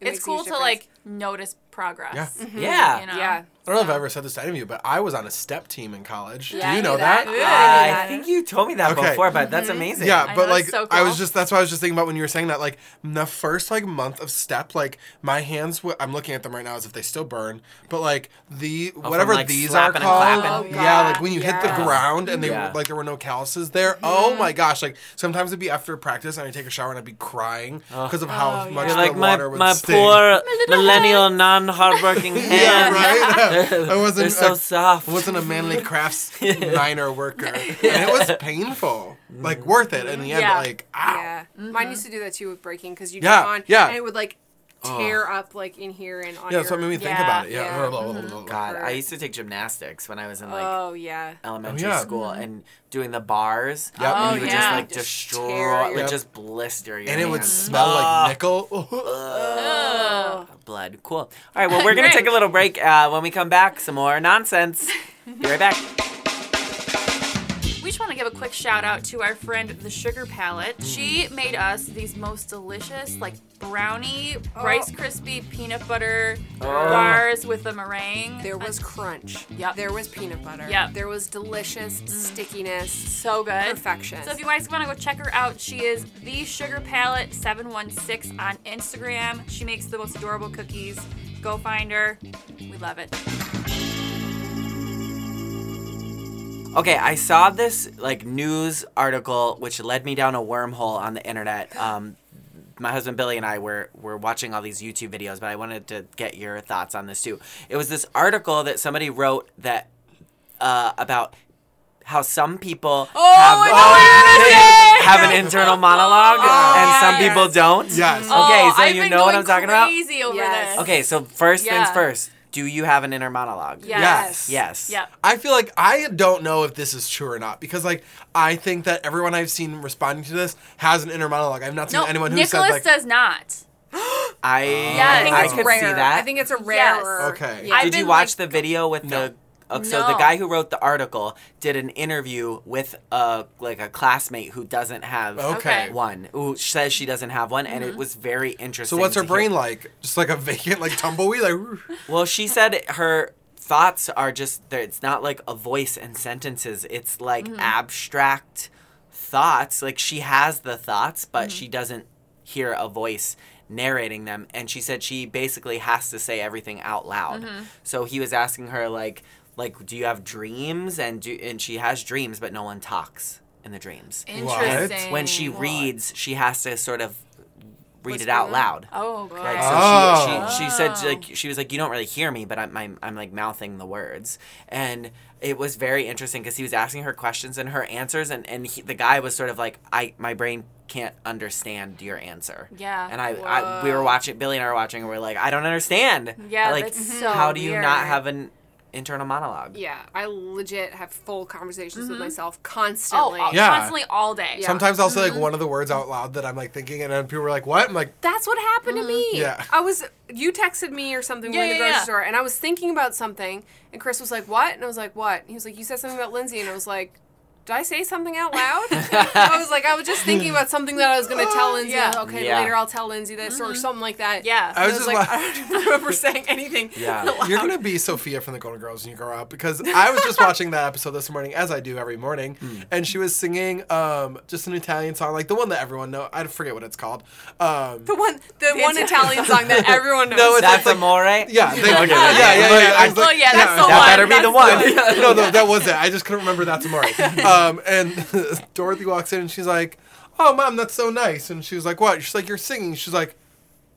C: It's
B: makes a
C: cool
B: huge
C: to like notice progress.
D: Yeah. Mm-hmm.
A: Yeah.
C: You know?
B: Yeah.
D: I don't know if I've ever said this to any of you, but I was on a step team in college.
B: Yeah,
D: Do you
B: knew
D: know
B: that.
D: that?
B: Yeah.
A: I think you told me that
D: Okay.
A: before, but that's mm-hmm. amazing.
D: Yeah,
C: I
D: but
C: know,
D: like
C: that's so
D: I was just that's why I was just thinking about when you were saying that like the first like month of step like my hands w- I'm looking at them right now as if they still burn but like the oh, whatever
A: like,
D: these are
A: slapping and
D: called?
B: Oh,
D: yeah like when you hit the ground and they
A: Yeah.
D: like there were no calluses there oh mm-hmm. my gosh like sometimes it'd be after practice and I'd take a shower and I'd be crying because of how
C: Oh,
D: much the
A: like my
D: water would
A: my
D: sting.
A: poor millennial non hardworking hands.
D: yeah right I wasn't
A: They're so
D: a-
A: soft.
D: wasn't a manly crafts miner worker and it was painful like worth it in the end
C: Yeah.
D: like ow.
B: Yeah, mine used to do that too with breaking because you
D: Yeah,
B: jump on
D: yeah.
B: and it would like tear up like in here and on
D: Yeah, that's
B: your,
D: what made me think
C: Yeah.
D: about it. Yeah.
B: Yeah.
A: God, I used to take gymnastics when I was in like
B: oh yeah.
A: elementary
D: Oh, yeah.
A: school and doing the bars.
D: Yep.
A: And
C: Oh,
A: you would
C: yeah.
A: just like
B: Just
A: destroy,
B: tear
A: it
D: Yep.
A: just blister your
D: And it would
A: hands.
D: smell
A: Ah,
D: like nickel.
C: Ugh.
A: blood. Cool. All right, well, we're going to take a little break. Uh, when we come back, some more nonsense. Be right back.
C: We just want to give a quick shout out to our friend the Sugar Palette. She made us these most delicious, like brownie, oh. Rice Krispie peanut butter oh. bars with a meringue.
B: There was crunch.
C: Yep.
B: There was peanut butter.
C: Yep.
B: There was delicious mm. stickiness.
C: so good.
B: Perfection.
C: So if you guys want to go check her out, she is the Sugar Palette 716 on Instagram. She makes the most adorable cookies. Go find her. We love it.
A: Okay, I saw this like news article which led me down a wormhole on the internet. Um, my husband Billy and I were were watching all these YouTube videos, but I wanted to get your thoughts on this too. It was this article that somebody wrote that uh, about how some people
C: Oh,
A: have,
C: I know what you're
A: they have an internal monologue and some
B: yes.
A: people don't.
D: Yes.
A: Okay,
C: Oh,
A: so
C: I've
A: you know what I'm talking about?
C: Crazy over
B: Yes.
C: this.
A: Okay, so first things first. Do you have an inner monologue?
C: Yes.
A: Yes.
C: Yeah.
D: I feel like I don't know if this is true or not because like I think that everyone I've seen responding to this has an inner monologue. I've not seen
C: No,
D: anyone who
C: Nicholas
D: said like
C: does not.
A: I
C: Yeah, I think
A: I
C: it's
A: could
B: rare.
A: see that.
B: I think it's a rarer.
D: Okay.
B: Yeah.
C: I've
A: Did you watch
C: like-
A: the video with
D: No.
A: the? Oh, so the guy who wrote the article did an interview with a like a classmate who doesn't have
D: Okay.
A: one, who says she doesn't have one, and
C: Mm-hmm.
A: it was very interesting.
D: So what's her brain
A: hear.
D: like? Just like a vacant like tumbleweed like
A: Well, she said her thoughts are just there. It's not like a voice and sentences. It's like
C: Mm-hmm.
A: abstract thoughts. Like she has the thoughts, but
C: Mm-hmm.
A: she doesn't hear a voice narrating them. And she said she basically has to say everything out loud.
C: Mm-hmm.
A: So he was asking her like, like, do you have dreams? And do and she has dreams, but no one talks in the dreams.
C: Interesting.
A: When she reads, she has to sort of read it
B: Whisper
A: out
B: them?
A: loud.
C: Oh, okay.
A: Like, so
D: Oh.
A: she, she, she said
C: Oh.
A: like she was like you don't really hear me but I'm I'm, I'm like mouthing the words and it was very interesting because he was asking her questions and her answers and and he, the guy was sort of like I my brain can't understand your answer
C: Yeah.
A: and I, I we were
B: Whoa.
A: watching Billy and I were watching and we are like I don't understand
C: Yeah,
A: like
C: that's so
A: how do you not
C: weird.
A: have an internal monologue
B: Yeah, I legit have full conversations with mm-hmm. myself
C: Oh,
B: constantly.
C: all-
D: Yeah.
C: constantly all day.
B: Yeah.
D: Sometimes I'll say like mm-hmm. one of the words out loud that I'm like thinking, and then people are like, "What?" I'm like,
B: That's what happened to mm-hmm. me.
D: Yeah.
B: I was you texted me or something we were
C: Yeah,
B: in the
C: yeah,
B: grocery
C: yeah.
B: store and I was thinking about something and Chris was like, What? And I was like, What? He was like, You said something about Lindsay and I was like, Did I say something out loud? I was like, I was just thinking about something that I was gonna tell Lindsay.
C: Yeah.
B: Okay,
A: Yeah.
B: later I'll tell Lindsay this or something like that.
C: Yeah.
B: And
D: I
B: I
D: was
B: was,
D: just
B: like,
D: like-
B: I don't remember saying anything.
A: Yeah.
B: out
D: You're gonna be Sophia from the Golden Girls when you grow up because I was just watching that episode this morning, as I do every morning, and she was singing um, just an Italian song, like the one that everyone know. I forget what it's called. Um,
B: the one the, one
C: Italian-
B: Italian song that everyone knows.
D: No, it's
A: that's
D: like-
A: amore
D: yeah, they, yeah,
A: Okay,
D: yeah,
A: okay.
D: yeah, yeah, I was
C: Oh,
D: like-
C: yeah, that's the
A: that
C: one.
A: better be the
C: That's
A: one
D: no, no, that was it. I just couldn't remember that's Amore. Um, Um, and Dorothy walks in and she's like, "Oh, mom, that's so nice." And she was like, "What?" She's like, "You're singing." She's like,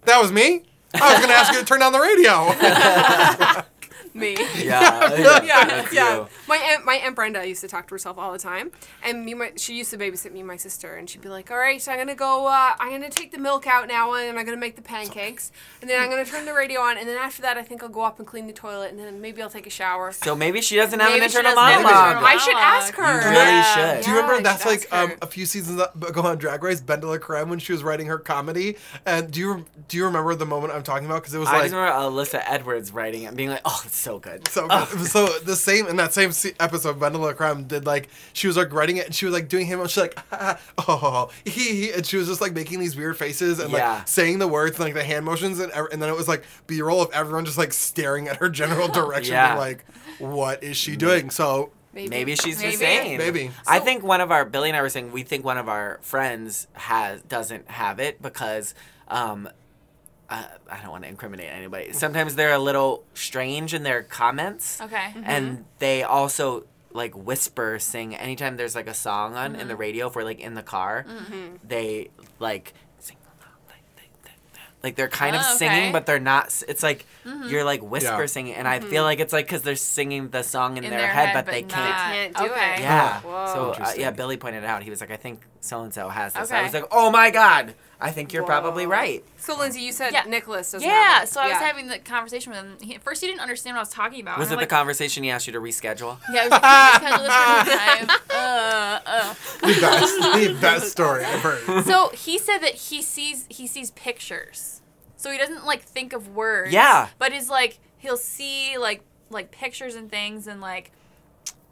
D: "That was me." I was gonna ask you to turn down the radio.
B: me.
A: yeah
B: yeah,
A: That's
B: yeah. My aunt, my aunt Brenda used to talk to herself all the time, and me, my, she used to babysit me and my sister, and she'd be like, "All right, so I'm gonna go. Uh, I'm gonna take the milk out now, and I'm gonna make the pancakes, and then I'm gonna turn the radio on, and then after that, I think I'll go up and clean the toilet, and then maybe I'll take a shower."
A: so maybe she doesn't have
C: Maybe
A: an internal
C: doesn't have an
A: monologue
B: I should ask her.
A: You really
C: Yeah.
A: should.
D: Do you remember
B: Yeah,
D: that's like um, a few seasons ago on Drag Race, BenDeLaCreme when she was writing her comedy? And do you do you remember the moment I'm talking about? Because it was
A: I
D: like
A: just remember Alyssa Edwards writing it and being like, "Oh, it's so good."
D: so good. so the same in that same episode, BenDeLaCreme did like she was like writing it and she was like doing him and she's like oh he, he and she was just like making these weird faces and
A: Yeah.
D: like saying the words and like the hand motions and and then it was like B roll of everyone just like staring at her general direction
A: Yeah.
D: being like what is she doing? So
A: Maybe she's
C: Maybe.
A: the same.
D: Maybe.
A: I think one of our Billy and I were saying we think one of our friends has doesn't have it because um uh, I don't want to incriminate anybody. Sometimes they're a little strange in their comments.
C: Okay.
B: Mm-hmm.
A: And they also like whisper sing anytime there's like a song on in the
B: Mm-hmm.
A: radio if we're like in the car. They like sing like, they- they- like they're kind of
C: Oh,
A: singing
C: okay.
A: but they're not it's like you're like whisper
D: Yeah.
A: singing and I feel like it's like cuz they're singing the song in,
C: In
A: their,
C: their
A: head,
C: head,
A: but,
C: but
A: they can't
B: can't do
C: Okay.
B: it.
A: yeah.
B: Whoa.
A: So uh, yeah, Billy pointed it out. He was like, I think so and so has this. I was like, oh my god, I think you're probably right.
B: So Lindsay, you said
C: Yeah.
B: Nicholas doesn't
C: Yeah,
B: have
C: so I was
B: Yeah.
C: having the conversation with him. He, at first, he didn't understand what I was talking about.
A: Was it
C: I'm
A: the conversation he asked you to reschedule?
C: Yeah, it was like, "Can you schedule this time?" Uh, uh.
D: the best the best story I've heard.
C: So he said that he sees he sees pictures. So he doesn't like think of words.
A: Yeah.
C: But he's like he'll see like like pictures and things and like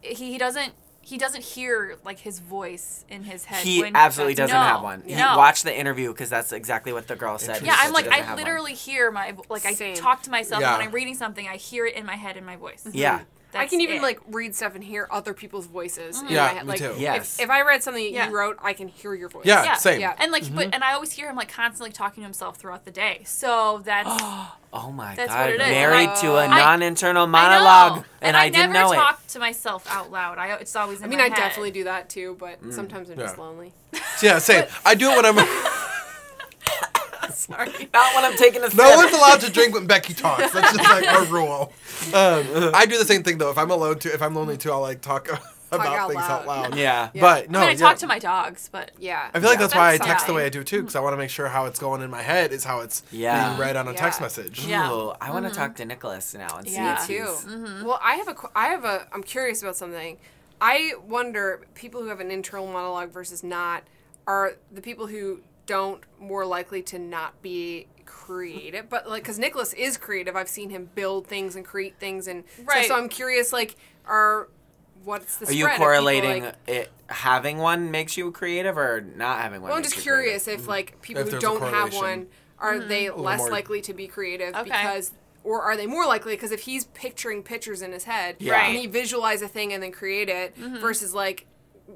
C: he, he doesn't he doesn't hear like his voice in his head.
A: He
C: when-
A: absolutely doesn't
C: No.
A: have one.
C: No.
A: He watched the interview because that's exactly what the girl said.
C: Yeah, I'm like I
A: have one.
C: literally hear my like I
B: Same.
C: talk to myself
D: Yeah.
C: when I'm reading something. I hear it in my head in my voice.
A: Yeah.
B: I can even
C: it.
B: like read stuff and hear other people's voices. in
D: Yeah, me
B: like,
D: too.
A: Yes.
B: If, if I read something that
C: Yeah.
B: you wrote, I can hear your voice.
D: Yeah,
C: Yeah.
D: same.
B: Yeah.
C: And like, but and I always hear him like constantly talking to himself throughout the day. So that's
A: Oh my
C: That's
A: god,
C: what it is.
A: married to a non-internal
C: I
A: monologue,
C: know.
A: and, I, didn't
C: never
A: know it.
C: i talk to myself out loud. I it's always in
B: I mean,
C: my
B: I
C: head.
B: definitely do that too, but
A: Mm.
B: sometimes I'm just lonely.
D: Yeah, same. I do it when I'm.
B: Sorry.
A: Not when I'm taking a sip.
D: No one's allowed to drink when Becky talks. That's just like our rule. Um, I do the same thing though. If I'm alone too, if I'm lonely too, I'll like talk about
B: out
D: things out
B: loud.
D: loud.
A: Yeah.
D: But no,
C: I mean, I
D: yeah.
C: talk to my dogs, but
B: Yeah.
D: I feel like
A: Yeah.
D: that's why I
C: That's
D: text the way I do too, because I want to make sure how it's going in my head is how it's
A: Yeah.
D: being read on a
B: Yeah.
D: text message.
C: Yeah.
A: Ooh, I want to talk to Nicholas now and see
C: Yeah.
A: if
B: Me too.
A: he's-
C: Mm-hmm.
B: Well, I have a, I have a, I'm curious about something. I wonder people who have an internal monologue versus not are the people who don't more likely to not be creative, but like because Nicholas is creative. I've seen him build things and create things, and.
C: Right.
B: so I'm curious. Like, are what's the
A: Are you
B: spread people,
A: correlating
B: like-
A: it having one makes you creative or not having one?
B: Well, I'm just
A: you creative?
B: curious if like people
D: If
B: who don't have one are they less
D: more-
B: likely to be creative
C: Okay.
B: because or are they more likely because if he's picturing pictures in his head
A: Yeah.
B: and he visualize a thing and then create it versus like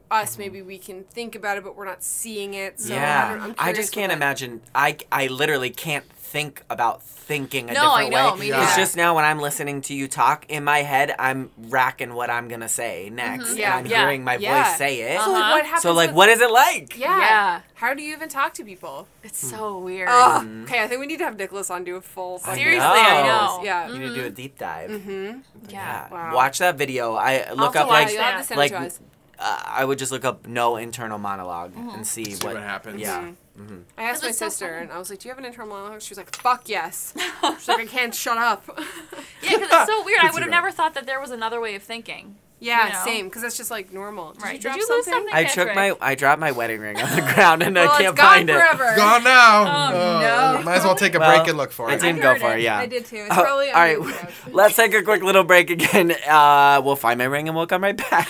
B: us, maybe we can think about it, but we're not seeing it. So I, don't,
A: yeah,
B: I'm
A: I, just can't imagine. I I literally can't think about thinking a
C: No, I know,
A: way.
C: me
D: Yeah.
A: It's just now when I'm listening to you talk in my head, I'm racking what I'm gonna say mm-hmm. next,
B: Yeah,
A: and I'm
C: yeah,
A: hearing my
B: yeah.
A: voice say it.
B: So like, what?
A: So like,
B: with-
A: what is it like?
B: Yeah.
C: Yeah.
B: How do you even talk to people?
C: It's so weird.
B: Ugh. Mm-hmm. Okay, I think we need to have Nicholas on do a full. fucking-
C: Seriously, I know.
B: Yeah.
A: You need to do a mm-hmm. deep dive.
B: Mm-hmm.
C: Yeah.
B: Wow.
A: Watch that video. I look
C: Also
A: up
C: watch
A: like
B: You'll have to send
A: like
B: it to us.
A: Uh, I would just look up no internal monolog and see,
D: See what happens.
A: Yeah.
B: I asked my
C: it's so
B: sister, and I was like, "Do you have an internal monologue?" She was like, "Fuck yes." She's like, "I can't shut up."
C: Yeah, because it's so weird. I would have never thought that there was another way of thinking.
B: yeah,
C: You know?
B: same. Because that's just like normal. Did
C: Right.
B: You
C: Did
B: drop
C: you lose
B: something?
C: something?
A: I
C: Okay,
A: took my I dropped my wedding ring on the ground and
B: Well,
A: I can't
B: gone
A: find it.
B: forever.
D: Gone now.
B: Oh, no.
D: Might as well take a
A: Well,
D: break and look for it.
A: I didn't
B: I
A: go for
B: it.
A: it. Yeah.
B: I did too. It's
A: Oh,
B: probably
A: all
B: under
A: right,
B: the couch.
A: let's take a quick little break again. Uh, we'll find my ring and we'll come right back.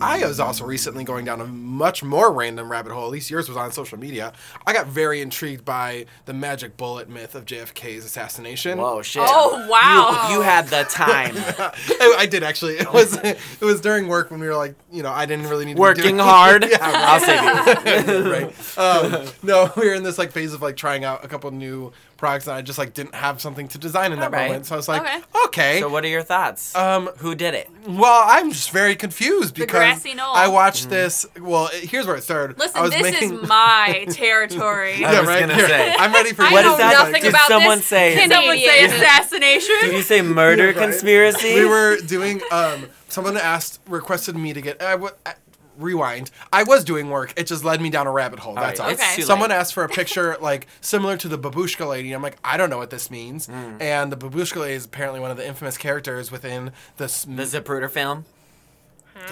D: I was also recently going down a much more random rabbit hole. At least yours was on social media. I got very intrigued by the magic bullet myth of JFK's assassination.
A: Whoa, shit!
C: Oh wow.
A: You, you had the time.
D: I, I did actually. It was it was during work when we were like, you know, I didn't really need to be
A: Working
D: doing-
A: hard.
D: yeah,
A: I'll save you.
D: right. Um, no, we were in this like phase of like trying out a couple new products, and I just like didn't have something to design in that
A: Alright.
D: moment. So I was like,
C: Okay.
D: okay.
A: So, what are your thoughts?
D: um,
A: Who did it?
D: well, I'm just very confused because. I watched this. Well, it- here's where it started. I
C: Listen,
D: was
C: this
D: making,
C: is my territory.
A: I was gonna say.
D: I'm ready for
B: I
D: you.
A: What
B: know
A: is that?
B: nothing
A: Did
B: about
A: someone
B: this.
A: say?
B: Can
C: Someone say assassination.
A: Did you say murder
D: Right.
A: conspiracy?
D: we were doing um someone asked requested me to get I w- uh, rewind i was doing work it just led me down a rabbit hole that's
A: Alright,
D: all
C: Okay.
D: someone
A: late.
D: asked for a picture like similar to the babushka lady i'm like i don't know what this means
A: Mm.
D: and the babushka lady is apparently one of the infamous characters within this
A: the Zapruder film.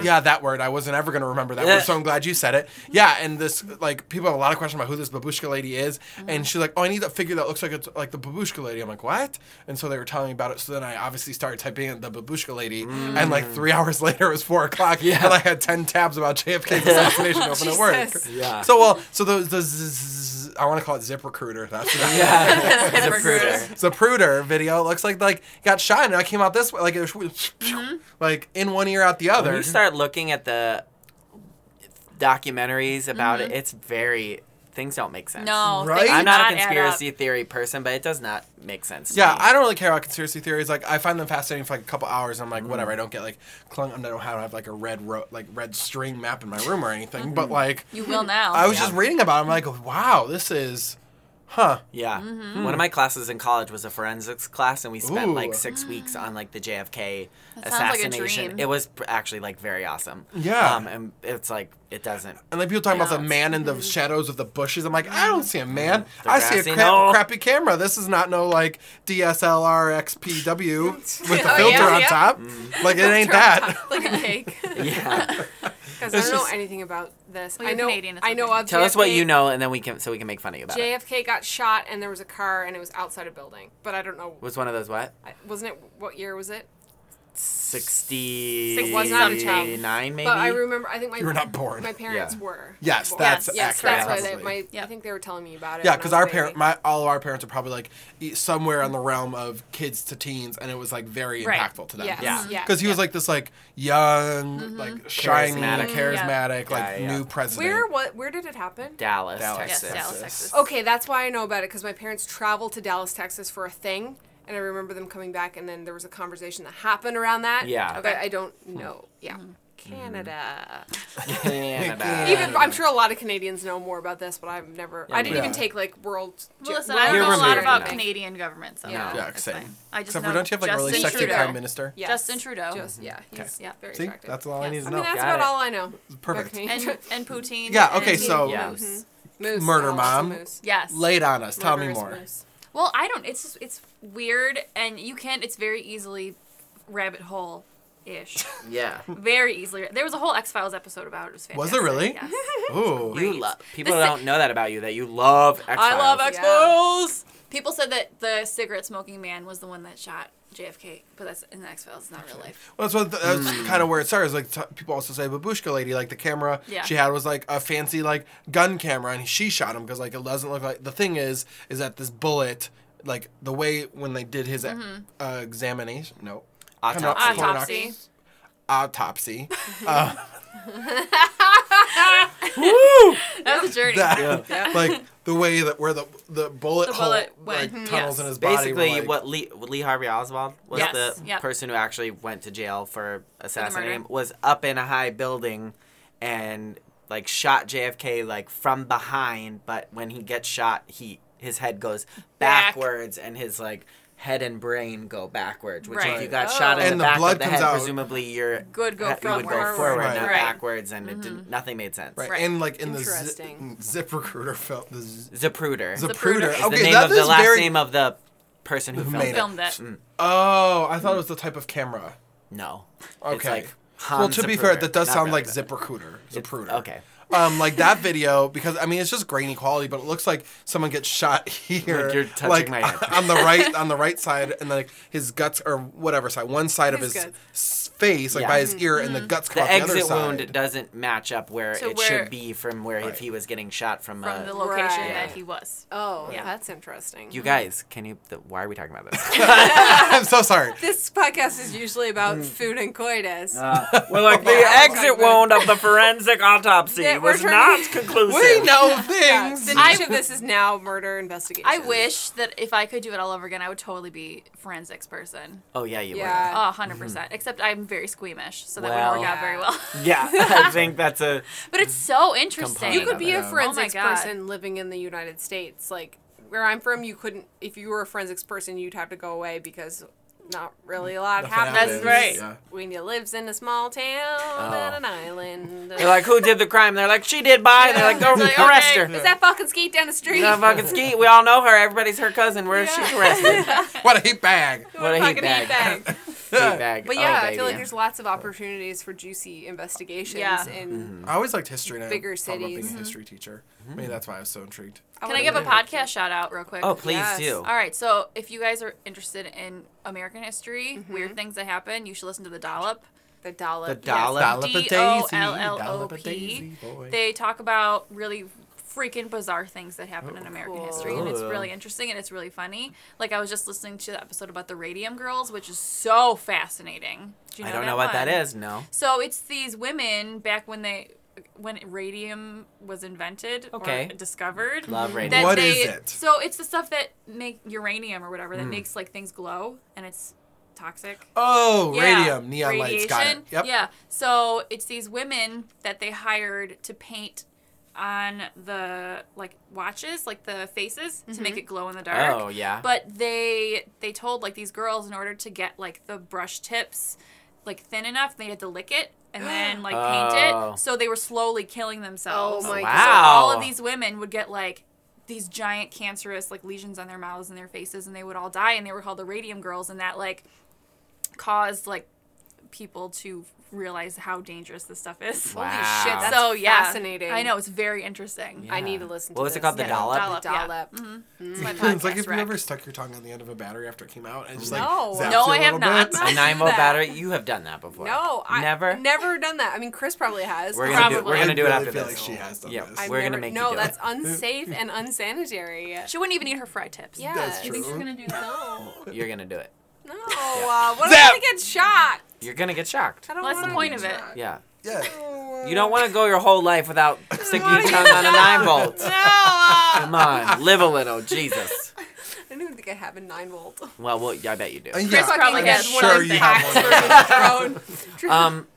D: Yeah that word i wasn't ever going to remember that
A: Yeah.
D: word so i'm glad you said it yeah and this like people have a lot of questions about who this babushka lady is
A: Mm-hmm.
D: and she's like oh i need a figure that looks like it's like the babushka lady i'm like what and so they were telling me about it so then i obviously started typing in the babushka lady and like three hours later it was four o'clock
A: Mm. Yeah.
D: and i had 10 tabs about jfk's assassination open at work
A: Yeah.
D: so well so the, the z- z- i want to call it zip recruiter that's what
A: yeah.
C: Zapruder.
A: Zapruder.
D: Zapruder video It looks like like got shot and I came out this way like it was like in one ear out the other.
A: When you start looking at the documentaries about
C: Mm-hmm.
A: it, it's very things don't make sense.
C: No,
D: Right?
A: I'm not a conspiracy theory person, but it does not make sense. To
D: Yeah,
A: me.
D: I don't really care about conspiracy theories. Like, I find them fascinating for like a couple hours. And I'm like,
A: Mm-hmm.
D: whatever. I don't get like clung. I don't know how to have like a red ro- like red string map in my room or anything.
A: Mm-hmm.
D: But like,
C: You will now.
D: I was
A: Yeah.
D: just reading about. it. I'm like, wow, this is, huh?
A: Yeah.
C: Mm-hmm.
A: One of my classes in college was a forensics class, and we spent
D: Ooh.
A: like six weeks on like the JFK
C: That sounds like a
A: assassination.
C: dream.
A: It was actually like very awesome.
D: Yeah.
A: Um, and it's like it doesn't.
D: And like people talking about the man in the shadows of the bushes. I'm like, I don't see a man.
A: The
D: I see a
A: grassy
D: cra-
A: knoll.
D: crappy camera. This is not no like DSLR XPW with the
C: Oh,
D: filter
C: yeah,
D: on
C: yeah.
D: top.
A: Mm.
D: Like it ain't that.
C: like a cake.
A: Yeah.
B: Guys, I
D: It's
B: don't know
D: just-
B: anything about this.
C: Well,
B: I
C: you're
B: know.
C: Canadian, it's
B: I know
C: okay.
B: of
A: Tell us what
B: JFK
A: you know, and then we can so we can make fun of you about it.
B: JFK got shot, and there was a car, and it was outside a building. But I don't know.
A: Was one of those what?
B: I- Wasn't it? What year was it?
A: Sixty
B: Was not a child.
A: nine, maybe.
B: But I remember. I think my
D: You were not born.
B: My parents
A: Yeah.
B: were.
D: Yes,
B: born.
D: that's
B: yes,
D: accurate.
B: that's why they,
D: probably.
B: my. I think they were telling me about it.
D: Yeah, because our parent, my all of our parents are probably like e- somewhere on the realm of kids to teens, and it was like very
C: Right.
D: impactful to them.
B: Yes,
A: Yeah.
B: yeah.
D: because he was like this like young, mm-hmm. like shiny,
A: Charismatic. Mm-hmm.
D: charismatic, like
A: Yeah, yeah.
D: new president.
B: Where? What? Where did it happen?
A: Dallas,
D: Dallas,
C: Yes,
A: Texas.
C: Dallas, Texas.
B: Okay, that's why I know about it because my parents traveled to Dallas, Texas for a thing, and I remember them coming back, and then there was a conversation that happened around that.
A: Yeah.
B: but I don't know. Yeah, mm-hmm. Canada.
A: Canada.
B: Even I'm sure a lot of Canadians know more about this, but I've never. I didn't
A: me
B: even take like world.
C: Well, listen, I don't know a lot about
A: enough.
C: Canadian government, so
B: Yeah.
D: Yeah, same.
C: fine. I just
D: Except
C: know
D: for don't you have like a really sexy
C: Trudeau.
D: prime minister?
B: Yes.
C: Justin Trudeau.
B: Just yeah, he's
C: Yeah.
B: very
D: See,
B: attractive.
D: that's all I need to
B: I
D: know.
B: mean, that's
A: Got
B: about
A: it.
B: all I know.
D: Perfect.
C: And and poutine.
D: Yeah, okay, so-
A: mm-hmm.
B: Moose. Moose.
D: Murder
B: I
D: Mom.
B: Moose.
C: Yes.
D: Lay it on us. Tell me more.
B: moose.
C: Well, I don't. It's just, it's weird, and you can't. It's very easily rabbit hole ish.
A: Yeah.
C: very easily. There was a whole X Files episode about it. It was fantastic.
D: Was there really?
C: Yes.
D: Ooh.
A: You
C: Great.
A: love people
C: The
A: don't know that about you that you love X Files.
C: I love
B: X-
C: X Files. People said that the cigarette smoking man was the one that shot JFK, but that's in the X Files. It's not real life.
D: Well, that's what that's
A: Hmm.
D: kind of where it starts. Like t- people also say, babushka lady, like the camera
C: Yeah.
D: she had was like a fancy like gun camera, and she shot him because like it doesn't look like. The thing is, is that this bullet, like the way when they did his uh, examination, no,
A: Autopsy.
C: Autopsy.
D: autopsy. Uh,
C: That was a journey.
D: that, like the way that where the the bullet,
C: The
D: hole
C: bullet
D: like
C: went.
D: Hmm, tunnels
C: Yes.
D: in his body.
A: Basically,
D: like-
A: what Lee, Lee Harvey Oswald was
C: Yes,
A: the
C: yep.
A: person who actually went to jail for assassinating him was up in a high building and like shot JFK like from behind, but when he gets shot, he his head goes
C: Back.
A: backwards and his like head and brain go backwards. Which if you got
B: Oh.
A: shot in oh.
D: And
A: the,
D: the
A: back
D: blood
A: of the
D: comes
A: head,
D: out-
A: presumably your
C: Good go
A: head would go
C: forward.
A: forward,
D: Right.
A: not
C: Right.
A: backwards, and it did, mm-hmm. nothing made sense.
D: right,
C: Right.
D: and like in the
B: Interesting.
D: Zip, Recruiter film, the Z-
A: Zapruder.
D: Zapruder.
A: is
D: Okay,
A: the name
D: that
A: of the last
D: very.
A: name of the person who
D: Who
A: filmed
D: made
A: it.
C: Filmed it. Mm.
D: Oh, I thought it was the type of camera.
A: No. It's
D: Okay.
A: like
D: well,
A: Hans
D: to be fair, that does
A: Not
D: sound
A: really,
D: like
A: but-
D: Zip Recruiter. Zapruder.
A: Okay.
D: Um, like that video because I mean it's just grainy quality, but it looks like someone gets shot here,
A: Like you're touching
D: like
A: my head.
D: on the right on the right side, and like his guts or whatever side, one side of
B: His
D: his
B: guts.
D: face, like
A: Yeah.
D: by his ear, and the guts come
A: The
D: out the other
A: exit wound
D: side.
A: doesn't match up where
C: To
A: it
C: where-
A: should be from where if he was getting shot from.
C: From
A: uh,
C: the location
B: Right.
C: that he was.
B: Oh,
C: Yeah.
B: that's interesting.
A: you guys, can you? The, why are we talking about this?
D: I'm so sorry.
B: this podcast is usually about food and coitus.
A: well, like
B: the exit wound
A: of the forensic autopsy
B: Yeah, we're trying to-
A: conclusive.
D: We know
B: Yeah,
D: things.
B: the
C: I-
B: niche of this is now murder investigation.
C: I wish that if I could do it all over again, I would totally be forensics person.
A: Oh yeah, you
B: Yeah.
C: Oh, 100%. Mm-hmm. percent Except I'm very squeamish, so that
A: Well-
C: wouldn't work out very well.
A: Yeah, I think that's a.
C: but it's so interesting.
B: You could be a
D: Yeah.
C: Oh forensics Oh
B: person living in the United States. Like where I'm from, you couldn't. If you were a forensics person, you'd have to go away because not really a lot
D: Nothing
B: happens.
C: That's right.
D: Yeah.
B: When you lives in a small town oh. on an island.
A: They're like, who did the crime? They're like, she did. Bye. They're like, go
C: It's like,
A: arrest
C: okay.
A: her.
B: is that fucking skeet down the street?
A: No fucking ski. We all know her. Everybody's her cousin. Where she arrested.
D: What a heat bag.
A: What a heat
B: fucking
A: bag.
B: Heat bag.
A: Heat bag.
B: But
A: Oh,
B: yeah, I feel like there's lots of opportunities for juicy investigations
C: Yeah.
B: in mm-hmm.
D: I always liked history. And
B: Bigger
D: I thought about being
B: cities.
D: a history teacher. Mm-hmm. Maybe that's why I was so intrigued.
C: Can I give a podcast shout out real quick?
A: Oh, please
B: Yes.
A: do.
C: All right, so if you guys are interested in American history, mm-hmm. weird things that happen, you should listen to The Dollop.
B: the dollop.
A: The dollop.
D: Dollop
C: D-O-L-L-O-P.
D: dollop a daisy, boy.
C: They talk about really freaking bizarre things that happen in American
B: cool.
C: history, and it's really interesting and it's really funny. Like I was just listening to the episode about the Radium Girls, which is so fascinating. Do you
A: I don't know what that
C: one?
A: is. No.
C: So it's these women back when they when radium was invented
A: Okay.
C: or discovered.
A: Love
C: that
A: radio.
D: What
C: they,
D: is it?
C: So it's the stuff that make uranium or whatever that
A: Hmm.
C: makes like things glow and it's toxic.
D: Oh,
C: Yeah,
D: radium, neon lights. Got it.
C: radiation.
D: Yep.
C: Yeah. So it's these women that they hired to paint on the like watches, like the faces, to make mm-hmm. it glow in the dark.
A: Oh yeah.
C: But they they told like these girls in order to get like the brush tips like thin enough, they had to lick it and then like paint
A: Oh.
C: it. So they were slowly killing themselves.
B: Oh my
A: Wow.
C: So all of these women would get like these giant cancerous like lesions on their mouths and their faces and they would all die and they were called the radium girls and that like caused like people to realize how dangerous this stuff is.
B: Holy shit, that's
C: so yeah,
B: fascinating.
C: I know it's very interesting.
A: Yeah.
B: I need to listen to
A: What was it
B: this.
A: called? The
C: Yeah.
A: dollop?
C: Dollop,
B: The
C: yeah.
B: dollop. Mm-hmm. Mm.
C: It's my
D: it's like if you
C: rec.
D: ever stuck your tongue on the end of a battery after it came out and just like
B: No.
D: zapped
C: No,
D: you a
C: I have not.
D: bit.
A: A nine volt battery. You have done that before.
B: No, I
A: Never?
B: never done that. I mean, Chris probably has.
A: We're gonna do.
C: Probably.
A: We're gonna
D: I
A: do it
D: really
A: after
D: feel
A: this.
D: like she has done
A: yeah,
D: this.
B: I've
A: we're
B: never,
A: gonna make
B: no,
A: you do
B: that's unsafe and unsanitary.
C: She wouldn't even eat her fry tips.
B: Yeah,
D: That's
B: you think
D: true.
B: you're gonna do that?
A: You're gonna do it.
B: No, uh, what if I get shocked?
A: You're gonna get shocked.
B: I don't
C: Well, that's the
B: wanna
C: point
B: get
C: of it.
B: shocked.
A: Yeah.
D: Yeah.
A: You don't want to go your whole life without sticking your tongue on a nine volt.
B: No, uh,
A: Come on, live a little, Jesus.
B: I don't even think I have a nine volt.
A: Well, well, yeah, I bet you do.
D: Uh, yeah,
C: probably
D: I'm
C: has one
D: sure
C: of
D: you have one.
B: Drone.
A: Um,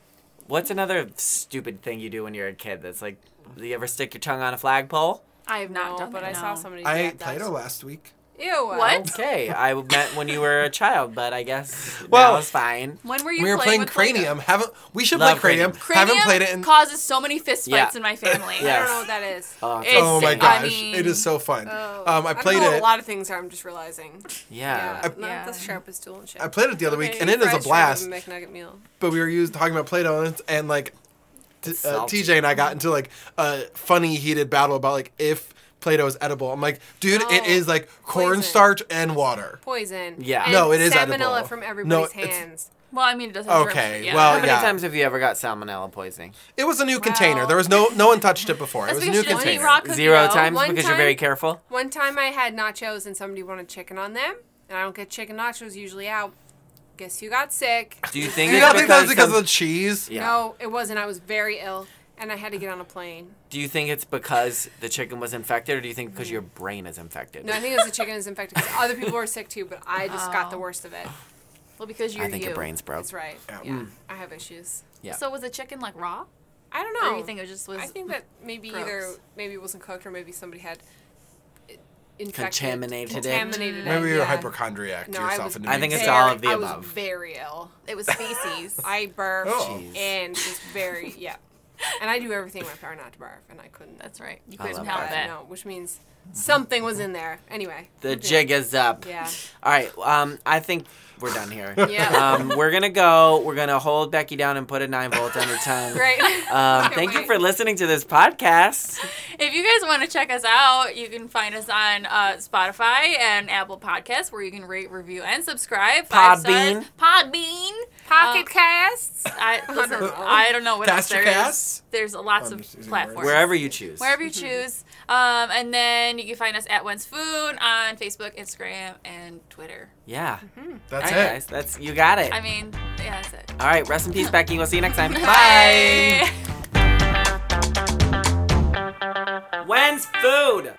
A: what's another stupid thing you do when you're a kid? That's like, do you ever stick your tongue on a flagpole?
C: I have not
B: No,
C: done
B: but
C: that,
B: I saw
C: no.
B: somebody.
D: I
B: do
D: ate
B: that.
D: Play-Doh last week.
B: Ew.
C: What?
A: Okay, I met when you were a child, but I guess
D: Well-
A: now it's fine.
C: When were you
D: We were playing
C: with Play-Doh?
D: Cranium. Haven't we should
A: Love
D: play Cranium.
A: Cranium.
D: Haven't played it in.
C: causes so many fist
A: Yeah.
C: fights in my family.
A: Yeah.
B: I don't know what that is.
A: Oh,
C: It's-
D: Oh my
C: I
D: gosh,
C: mean-
D: it is so fun.
B: Oh.
D: Um, I
B: don't
D: played
B: know what
D: it.
B: A lot of things are. I'm just realizing.
A: yeah.
B: Yeah,
C: Yeah.
B: not the sharpest tool and shit.
D: I played it the other week,
B: Okay,
D: and it is a blast.
B: and McNugget meal.
D: But we were used talking about Play-Doh, and, and like t- uh. TJ and I got into like a funny heated battle about like if Play-Doh is edible. I'm like, dude, it
B: No.
D: is like cornstarch and water.
B: Poison.
A: Yeah.
B: And
D: No, it is
B: salmonella
D: edible.
B: from everybody's
D: it's-
B: hands.
C: Well, I mean, it doesn't. have germs,
D: Okay,
C: yeah.
D: well,
A: How many
D: yeah.
A: times have you ever got salmonella poisoning?
D: It was a new
B: Wow.
D: container. There was no no one touched it before.
C: That's
D: it was a new
C: she doesn't eat
D: container.
A: Zero
C: dough.
A: times
B: One
A: because
B: time-
A: you're very careful.
B: One time I had nachos and somebody wanted chicken on them, and I don't get chicken nachos usually out. guess who got sick?
A: Do you think
D: You
A: it's
D: don't think that's
A: because,
D: because
A: some-
D: of the cheese?
A: Yeah.
B: No, it wasn't. I was very ill, and I had to get on a plane.
A: Do you think it's because the chicken was infected, or do you think because your brain is infected?
B: No, I think it was the chicken is infected because other people were sick too, but I just got the
C: Oh.
B: worst of it.
C: Well, because you're
A: I think
C: you.
A: your brain's broke.
B: That's right.
D: Yeah.
B: Yeah,
A: Mm.
B: I have issues.
A: Yeah.
C: So was the chicken like raw?
B: I don't know.
C: do you think it just was?
B: I think that maybe
C: gross?
B: either maybe it wasn't cooked or maybe somebody had infected,
A: Contaminated it.
B: contaminated
D: Maybe you're a
B: yeah.
D: hypochondriac to
B: No, I
D: yourself.
B: was.
D: into
A: I think it's
D: sick.
A: all of the above.
B: I
A: above.
B: was very ill.
C: it was feces.
B: I barfed
D: Oh.
A: Jeez.
B: and was very yeah, and I do everything in my power not to barf, and I couldn't.
C: That's right. You
A: I
C: couldn't help it.
B: No, which means something was in there. Anyway.
A: The
B: moving
A: jig is up.
B: Yeah.
A: All right. Um, I think we're done here.
B: Yeah.
A: Um, we're gonna go. We're gonna hold Becky down and put a nine volt on her tongue.
B: Great.
A: Um,
B: Can't
A: thank you for listening to this podcast.
C: If you guys want to check us out, you can find us on uh, Spotify and Apple Podcasts, where you can rate, review, and subscribe. Five
A: Podbean.
C: Podbean.
B: Pocket
C: Uh,
B: casts.
C: I, listen,
B: don't know.
C: I don't know what else there
D: Castercast?
C: is. There's lots
D: I'm
C: of platforms.
D: words.
A: Wherever you choose.
C: Wherever you choose. Um, and then you can find us at When's Food on Facebook, Instagram, and Twitter.
A: Yeah.
D: That's
A: All right,
D: it.
A: guys. That's you got it.
C: I mean, yeah, that's it.
A: All right. Rest in peace, Becky. We'll see you next time.
C: Bye.
A: When's food?